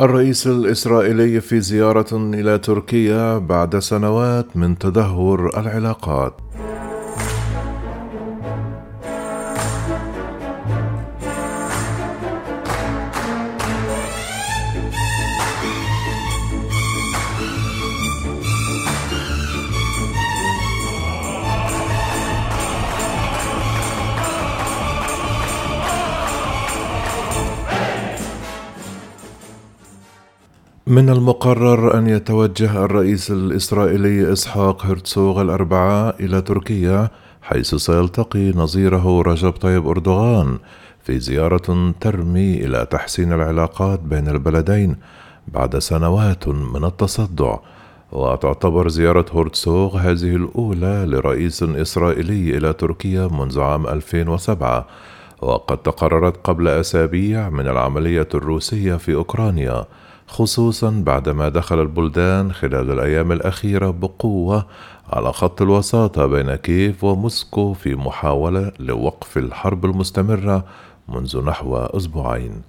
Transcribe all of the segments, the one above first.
الرئيس الإسرائيلي في زيارة إلى تركيا بعد سنوات من تدهور العلاقات. من المقرر أن يتوجه الرئيس الإسرائيلي إسحاق هرتسوغ الأربعاء إلى تركيا حيث سيلتقي نظيره رجب طيب أردوغان في زيارة ترمي إلى تحسين العلاقات بين البلدين بعد سنوات من التصدع. وتعتبر زيارة هورتسوغ هذه الأولى لرئيس إسرائيلي إلى تركيا منذ عام 2007 وقد تقررت قبل أسابيع من العملية الروسية في أوكرانيا. خصوصا بعدما دخل البلدان خلال الأيام الأخيرة بقوة على خط الوساطة بين كييف وموسكو في محاولة لوقف الحرب المستمرة منذ نحو أسبوعين.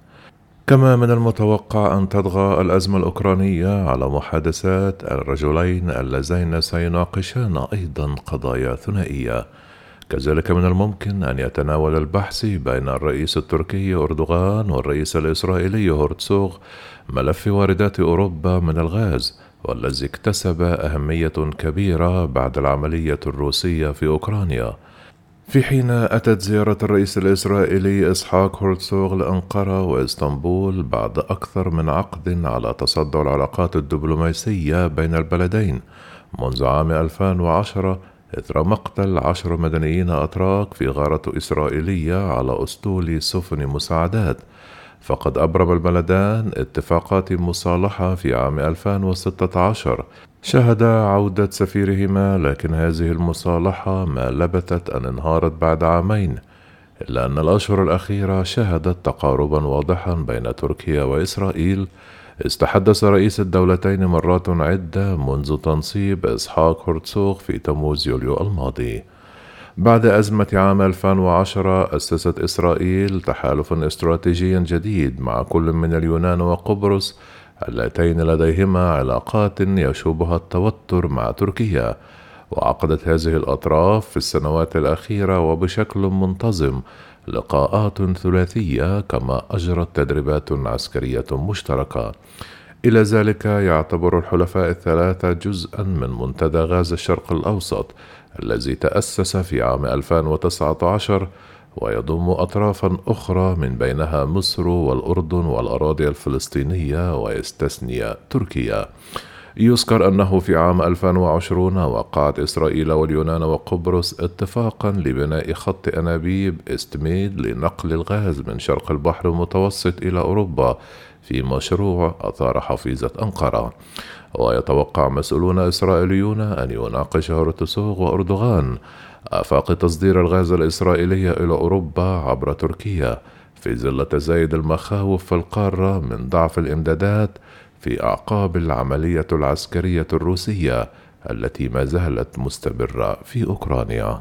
كما من المتوقع أن تطغى الأزمة الأوكرانية على محادثات الرجلين اللذين سيناقشان أيضا قضايا ثنائية. كذلك من الممكن أن يتناول البحث بين الرئيس التركي أردوغان والرئيس الإسرائيلي هورتسوغ ملف واردات أوروبا من الغاز والذي اكتسب أهمية كبيرة بعد العملية الروسية في أوكرانيا. في حين أتت زيارة الرئيس الإسرائيلي إسحاق هورتسوغ لأنقرة وإسطنبول بعد أكثر من عقد على تصدع العلاقات الدبلوماسية بين البلدين منذ عام 2010 إثر مقتل عشر مدنيين أتراك في غارة إسرائيلية على أسطول سفن مساعدات. فقد أبرم البلدان اتفاقات مصالحة في عام 2016 شهد عودة سفيرهما لكن هذه المصالحة ما لبثت أن انهارت بعد عامين إلا أن الأشهر الأخيرة شهدت تقاربا واضحا بين تركيا وإسرائيل استحدث رئيس الدولتين مرات عدة منذ تنصيب إسحاق هرتسوغ في تموز يوليو الماضي. بعد أزمة عام 2010 أسست إسرائيل تحالفا استراتيجيا جديد مع كل من اليونان وقبرص اللتين لديهما علاقات يشوبها التوتر مع تركيا. وعقدت هذه الأطراف في السنوات الأخيرة وبشكل منتظم لقاءات ثلاثية كما أجرت تدريبات عسكرية مشتركة. إلى ذلك يعتبر الحلفاء الثلاثة جزءا من منتدى غاز الشرق الأوسط الذي تأسس في عام 2019 ويضم أطرافا أخرى من بينها مصر والأردن والأراضي الفلسطينية ويستثني تركيا. يذكر أنه في عام 2020 وقعت إسرائيل واليونان وقبرص اتفاقا لبناء خط أنابيب إستميد لنقل الغاز من شرق البحر المتوسط إلى أوروبا في مشروع أثار حفيظة أنقرة. ويتوقع مسؤولون إسرائيليون أن يناقش هرتسوغ وأردوغان. آفاق تصدير الغاز الإسرائيلي إلى أوروبا عبر تركيا في ظل تزايد المخاوف في القارة من ضعف الإمدادات في أعقاب العملية العسكرية الروسية التي ما زالت مستمرة في أوكرانيا.